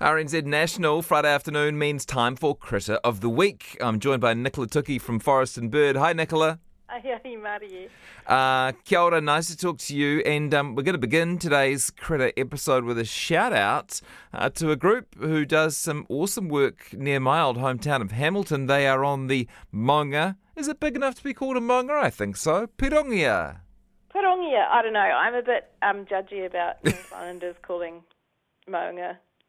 RNZ National Friday afternoon means time for Critter of the Week. I'm joined by Nicola Toki from Forest and Bird. Hi, Nicola. Ai, ai, Mari. Uh, kia ora, nice to talk to you. And um, we're going to begin today's Critter episode with a shout out uh, to a group who does some awesome work near my old hometown of Hamilton. They are on the Maunga. Is it big enough to be called a Maunga? I think so. Pirongia. Parongia, I don't know. I'm a bit um, judgy about New Zealanders calling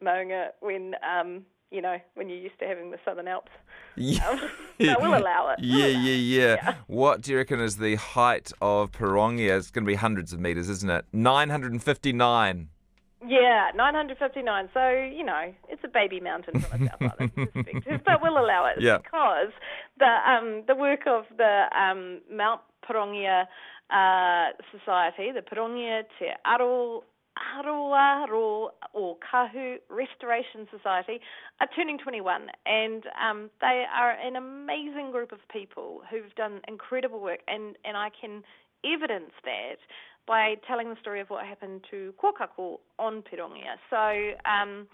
Maunga it when um, you know when you're used to having the Southern Alps. Yeah. Um, we'll allow it. We'll Yeah, allow yeah, it. yeah, What do you reckon is the height of Pirongia? It's going to be hundreds of metres, isn't it? 959. Yeah, 959. So, you know, it's a baby mountain from a South Island perspective, but we'll allow it Yeah. because the um, the work of the um, Mount Pirongia uh, Society, the Pirongia Te Aro Aroaro or Kahu Restoration Society, are turning 21, and um, they are an amazing group of people who've done incredible work, and, and I can evidence that by telling the story of what happened to Kōkako on Pirongia. So um,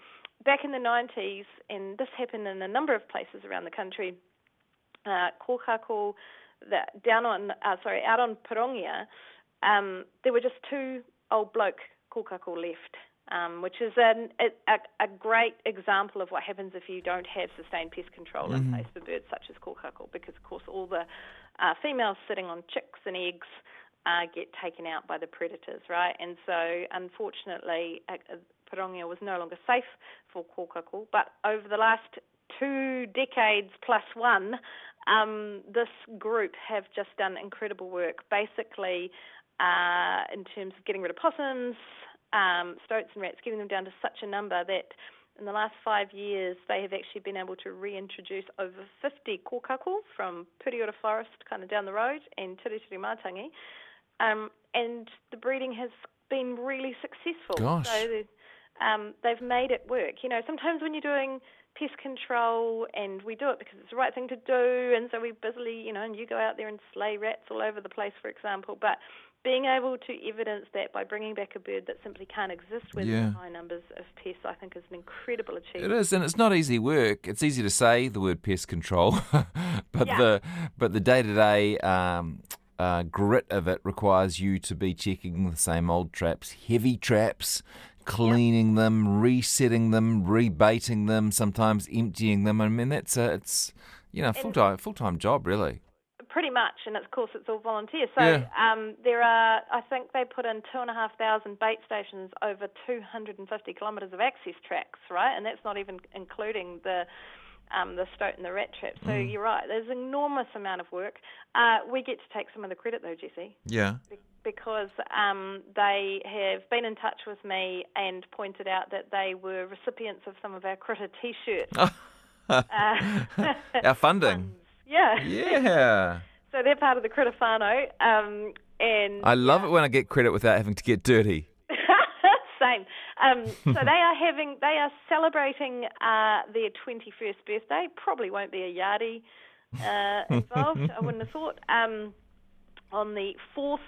back in the 90s, and this happened in a number of places around the country, uh, Kōkako, the, down on, uh, sorry, out on Pirongia, um, there were just two old bloke kōkako left, um, which is an, a, a, great example of what happens if you don't have sustained pest control in place for birds such as kōkako, because of course all the uh, females sitting on chicks and eggs uh, get taken out by the predators, right? And so, unfortunately, uh, uh, Pirongia was no longer safe for kōkako. But over the last two decades plus one, um, this group have just done incredible work. Basically, uh, in terms of getting rid of possums, um, stoats, and rats, getting them down to such a number that in the last five years, they have actually been able to reintroduce over 50 kōkako from Pureora Forest, kind of down the road, and Tiritiri Mātangi. Um, and the breeding has been really successful. Gosh. So um, they've made it work. You know, sometimes when you're doing pest control, and we do it because it's the right thing to do, and so we busily, you know, and you go out there and slay rats all over the place, for example, but being able to evidence that by bringing back a bird that simply can't exist with Yeah. high numbers of pests, I think is an incredible achievement. is, and it's not easy work. It's easy to say the word pest control, but Yeah. the but the day to day grit of it requires you to be checking the same old traps, heavy traps, cleaning them, resetting them, rebaiting them, sometimes emptying them. I mean, that's a, it's you know full time full time job really. Pretty much, and of course it's all volunteer. So Yeah. um, there are, I think they put in two and a half thousand bait stations over 250 kilometres of access tracks, right? And that's not even including the um, the stoat and the rat trap. So Mm. you're right. There's an enormous amount of work. Uh, we get to take some of the credit though, Jesse. Yeah. be- because um, they have been in touch with me and pointed out that they were recipients of some of our critter T-shirts. uh, Our funding. Yeah. Yeah. So they're part of the critter um, and I love it when I get credit without having to get dirty. same. Um, so they are having, they are celebrating uh, their 21st birthday. Probably won't be a yardie uh, involved. I wouldn't have thought. Um, on the 4th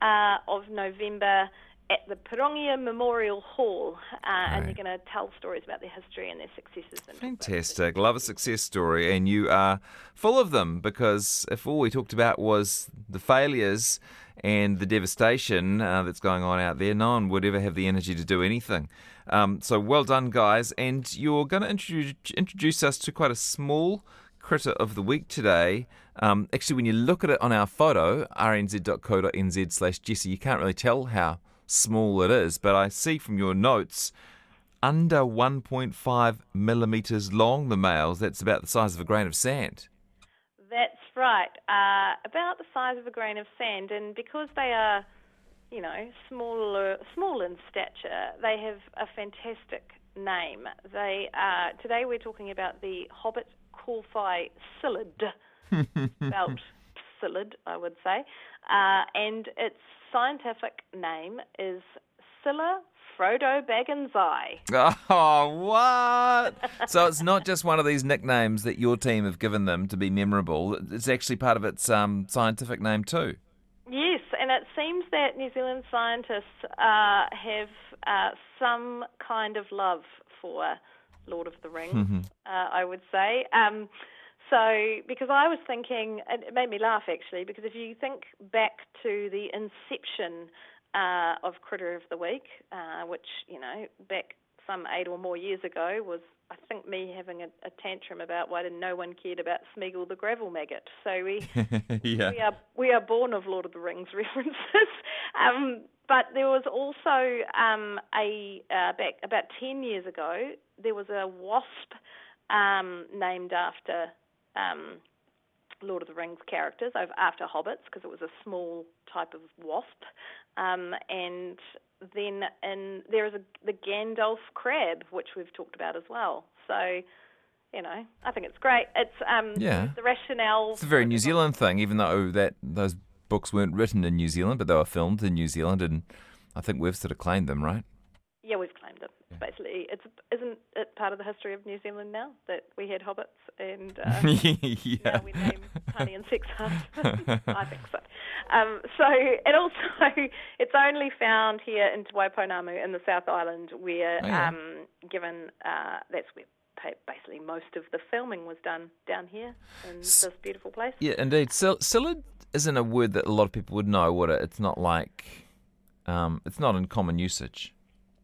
uh, of November at the Pirongia Memorial Hall, uh, and Right. you're going to tell stories about their history and their successes. And Fantastic. Love a success story, and you are full of them because if all we talked about was the failures and the devastation uh, that's going on out there, no one would ever have the energy to do anything. Um, so well done, guys. And you're going to introduce, introduce us to quite a small critter of the week today. Um, actually, when you look at it on our photo, rnz.co.nz slash Jesse, you can't really tell how small it is, but I see from your notes under 1.5 millimeters long, the males. That's about the size of a grain of sand. That's right, uh, about the size of a grain of sand, and because they are, you know, smaller, small in stature, they have a fantastic name. They are today we're talking about the Hobbit Kowhai Psyllid, spelt psyllid, I would say, uh, and its scientific name is Psylla Frodo Baggins Eye. Oh, what? so it's not just one of these nicknames that your team have given them to be memorable. It's actually part of its um, scientific name too. Yes, and it seems that New Zealand scientists uh, have uh, some kind of love for Lord of the Rings, uh, I would say. Um, so, because I was thinking, and it made me laugh actually, because if you think back to the inception uh, of Critter of the Week, uh, which, you know, back some eight or more years ago was, I think, me having a, a tantrum about why did no one cared about Smeagol the gravel maggot. So we, yeah. we are we are born of Lord of the Rings references. um, but there was also um, a uh, back about ten years ago there was a wasp um, named after um, Lord of the Rings characters after hobbits because it was a small type of wasp. Um, and then in, there is a, the Gandalf crab, which we've talked about as well. So, you know, I think it's great. It's um, Yeah. the rationale. It's a very New Zealand thing, even though that those books weren't written in New Zealand, but they were filmed in New Zealand, and I think we've sort of claimed them, right? Yeah, we've claimed It's basically, it's isn't it part of the history of New Zealand now that we had hobbits and uh, yeah. now we name honey and sex Hut. I think so. Um, so it also it's only found here in Te Waipounamu in the South Island, where Oh, yeah. um, given uh, that's where basically most of the filming was done down here in S- this beautiful place. Yeah, indeed. Sil- Psyllid isn't a word that a lot of people would know, would it? It's not like, um, it's not in common usage.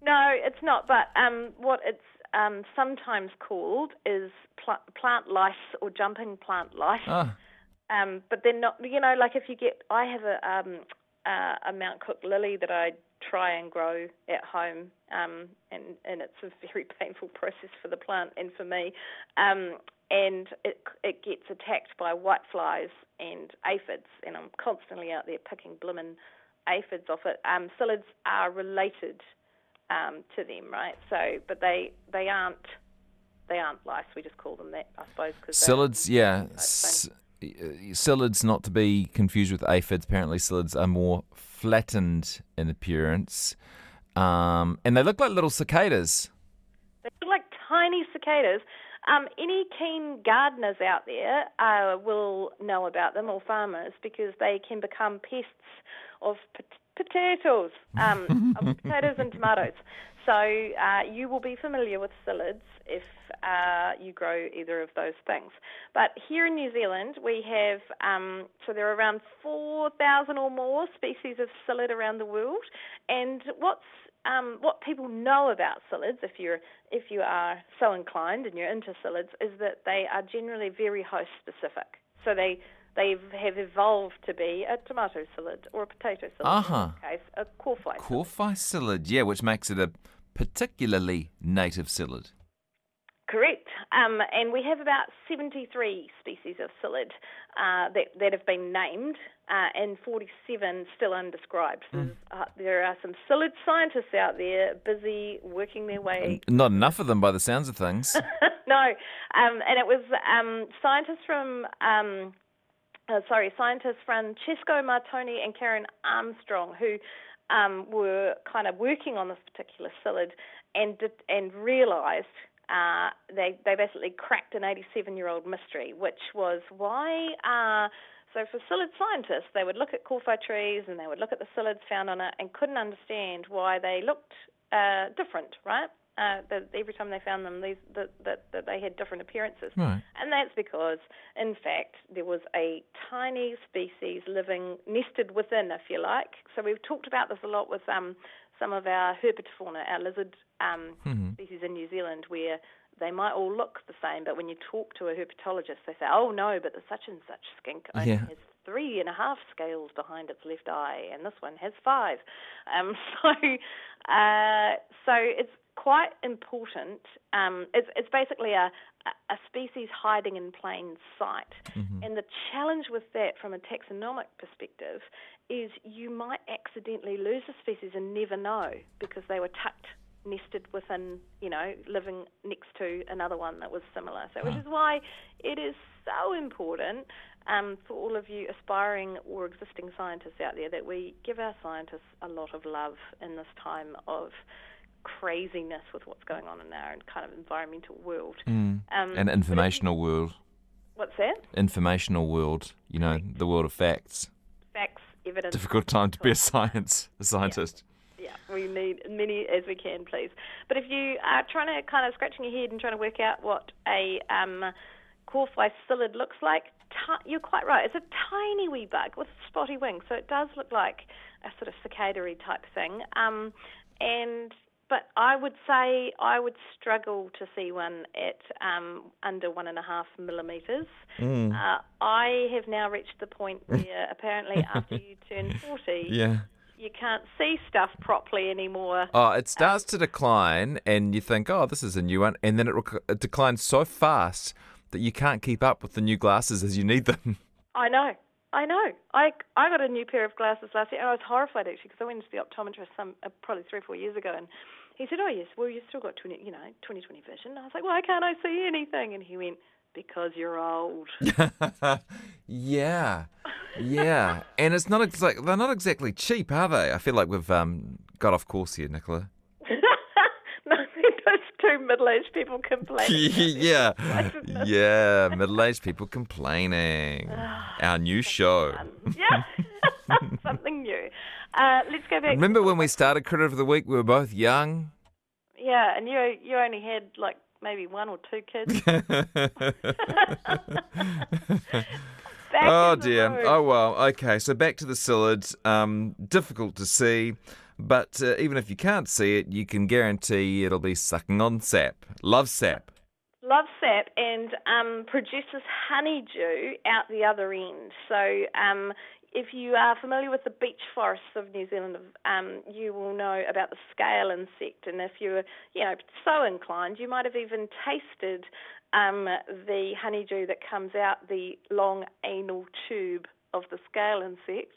No, it's not. But um, what it's um, sometimes called is pl- plant lice or jumping plant lice. Ah, Um, but they're not. You know, like if you get, I have a um, uh, a Mount Cook lily that I try and grow at home, um, and and it's a very painful process for the plant and for me. Um, and it it gets attacked by whiteflies and aphids, and I'm constantly out there picking blimmin' aphids off it. Um, psyllids are related um, to them, right? So, but they they aren't they aren't lice. We just call them that, I suppose. Cause psyllids, yeah. S- uh, psyllids, not to be confused with aphids. Apparently, psyllids are more flattened in appearance, um, and they look like little cicadas. They look like tiny cicadas. Um, any keen gardeners out there uh, will know about them, or farmers, because they can become pests of potatoes, um, potatoes and tomatoes. So uh, you will be familiar with psyllids if uh, you grow either of those things. But here in New Zealand, we have um, so there are around 4,000 or more species of psyllid around the world. And what's um, what people know about psyllids, if you're if you are so inclined and you're into psyllids, is that they are generally very host specific. So they they have evolved to be a tomato psyllid or a potato psyllid. Uh-huh. In this case, a. Kowhai psyllid, yeah, which makes it a particularly native psyllid. Correct. Um, and we have about 73 species of psyllid uh, that, that have been named uh, and 47 still undescribed. There's, Uh, there are some psyllid scientists out there busy working their way Not enough of them by the sounds of things. no, um, and it was um, scientists from, um, uh, sorry, scientists Francesco Martoni and Karen Armstrong who um, were kind of working on this particular psyllid and and realised uh, they they basically cracked an 87 year old mystery, which was why. Uh, so for psyllid scientists, they would look at kowhai trees and they would look at the psyllids found on it and couldn't understand why they looked uh, different, right? Uh, that every time they found them, these that, that that they had different appearances, Right. and that's because, in fact, there was a tiny species living nested within, if you like. So we've talked about this a lot with um, some of our herpetofauna, our lizard um, species in New Zealand, where they might all look the same, but when you talk to a herpetologist, they say, "Oh no, but the such and such skink only Yeah. has three and a half scales behind its left eye, and this one has five. Um, so, uh, so it's quite important. Um, it's, it's basically a, a species hiding in plain sight. And the challenge with that from a taxonomic perspective is you might accidentally lose a species and never know because they were tucked, nested within, you know, living next to another one that was similar. So, which is why it is so important um, for all of you aspiring or existing scientists out there that we give our scientists a lot of love in this time of craziness with what's going on in our kind of environmental world. Um, An but if you- informational world. What's that? Informational world. You know, the world of facts. Facts, evidence. Difficult time to be a science a scientist. Yeah, We need as many as we can, please. But if you are trying to kind of scratching your head and trying to work out what a um, Kowhai psyllid looks like, t- you're quite right. It's a tiny wee bug with spotty wings, so it does look like a sort of cicada type thing. Um, and but I would say I would struggle to see one at um, under one and a half millimeters. Mm. Uh, I have now reached the point where apparently after you turn forty, yeah. you can't see stuff properly anymore. Oh, it starts um, to decline, and you think, "Oh, this is a new one," and then it, rec- it declines so fast that you can't keep up with the new glasses as you need them. I know. I know. I I got a new pair of glasses last year, and I was horrified actually because I went to the optometrist some uh, probably three or four years ago, and he said, "Oh yes, well you've still got twenty, you know, twenty twenty vision." I was like, "Why can't I see anything?" And he went, "Because you're old." yeah, yeah, and it's not like they're not exactly cheap, are they? I feel like we've um, got off course here, Nicola. no, those two middle-aged people complaining. yeah, yeah, middle-aged people complaining. Our new show. yeah, something new. Uh, let's go back. Remember when we started Critter of the Week? We were both young. Yeah, and you you only had like maybe one or two kids. oh dear. Oh well. Okay, so back to the psyllid. Um, difficult to see, but uh, even if you can't see it, you can guarantee it'll be sucking on sap. Love sap. Love sap and um, produces honeydew out the other end. So um, if you are familiar with the beech forests of New Zealand, um, you will know about the scale insect. And if you're, you know, so inclined, you might have even tasted um, the honeydew that comes out the long anal tube of the scale insect.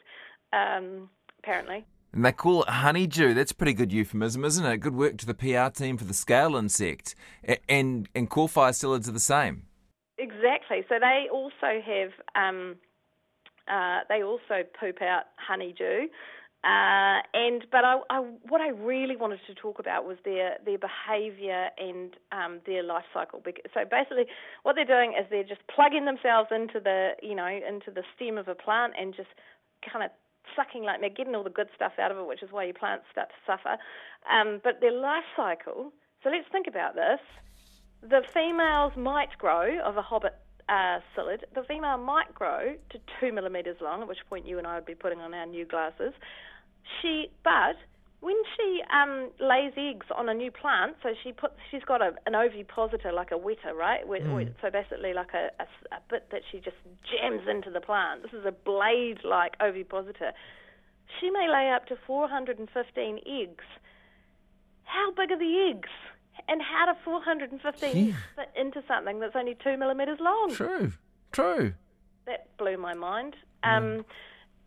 Um, apparently. And they call it honeydew. That's a pretty good euphemism, isn't it? Good work to the PR team for the scale insect. And and Kowhai psyllids are the same. Exactly. So they also have um, uh, they also poop out honeydew. Uh, and but I, I, what I really wanted to talk about was their their behaviour and um, their life cycle. So basically, what they're doing is they're just plugging themselves into the you know into the stem of a plant and just kind of sucking like they're getting all the good stuff out of it, which is why your plants start to suffer. Um, but their life cycle. So let's think about this. The females might grow of a hobbit uh, psyllid, the female might grow to two millimeters long, at which point you and I would be putting on our new glasses. She, but when she um, lays eggs on a new plant, so she puts, she's got a, an ovipositor like a weta, right? Mm. So basically, like a, a, a, bit that she just jams into the plant. This is a blade-like ovipositor. She may lay up to 415 eggs. How big are the eggs? And how to 415 yeah. fit into something that's only two millimeters long? True, true. That blew my mind. Um,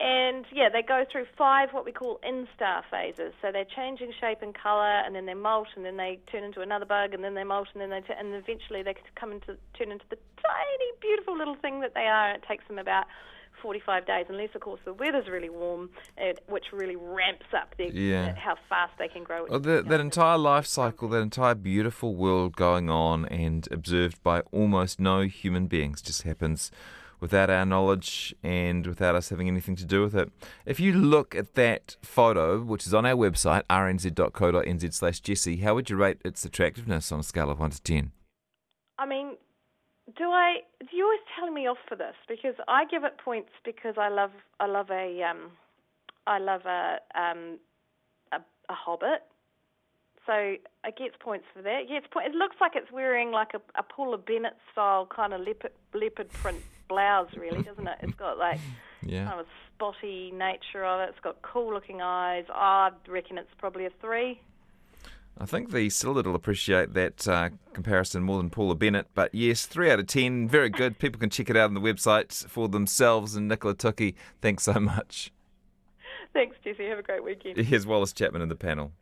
And yeah, they go through five what we call instar phases. So they're changing shape and color, and then they molt, and then they turn into another bug, and then they molt, and then they t- and eventually they come into turn into the tiny, beautiful little thing that they are. And it takes them about 45 days, unless of course the weather's really warm, it, which really ramps up their, yeah. how fast they can grow. Well, the, that entire life cycle, that entire beautiful world going on and observed by almost no human beings, just happens without our knowledge and without us having anything to do with it. If you look at that photo, which is on our website, rnz.co.nz slash Jesse, how would you rate its attractiveness on a scale of 1 to 10? Do I? Do you always tell me off for this? Because I give it points because I love I love a um, I love a um, a, a hobbit. So it gets points for that. Yeah, it's, it looks like it's wearing like a, a Paula Bennett style kind of leopard leopard print blouse, really, doesn't it? It's got like yeah. kind of a spotty nature of it. It's got cool looking eyes. I reckon it's probably a three. I think the Psyllid will appreciate that uh, comparison more than Paula Bennett. But yes, three out of ten, very good. People can check it out on the website for themselves. And Nicola Toki, thanks so much. Thanks, Jesse. Have a great weekend. Here's Wallace Chapman in the panel.